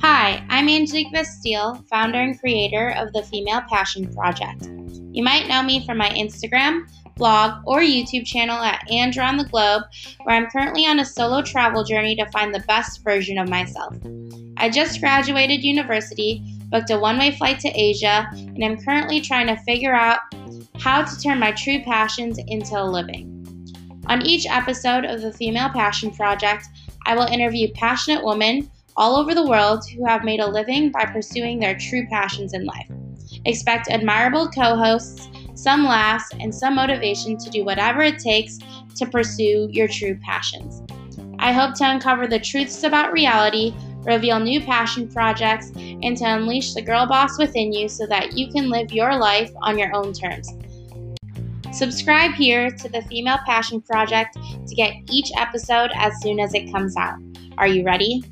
Hi, I'm Angelique Vestil, founder and creator of the Female Passion Project. You might know me from my Instagram, blog, or YouTube channel at Ang Around the Globe, where I'm currently on a solo travel journey to find the best version of myself. I just graduated university, booked a one way flight to Asia, and I'm currently trying to figure out how to turn my true passions into a living. On each episode of the Female Passion Project, I will interview passionate women all over the world who have made a living by pursuing their true passions in life. Expect admirable co hosts, some laughs, and some motivation to do whatever it takes to pursue your true passions. I hope to uncover the truths about reality, reveal new passion projects, and to unleash the girl boss within you so that you can live your life on your own terms. Subscribe here to the Female Passion Project to get each episode as soon as it comes out. Are you ready?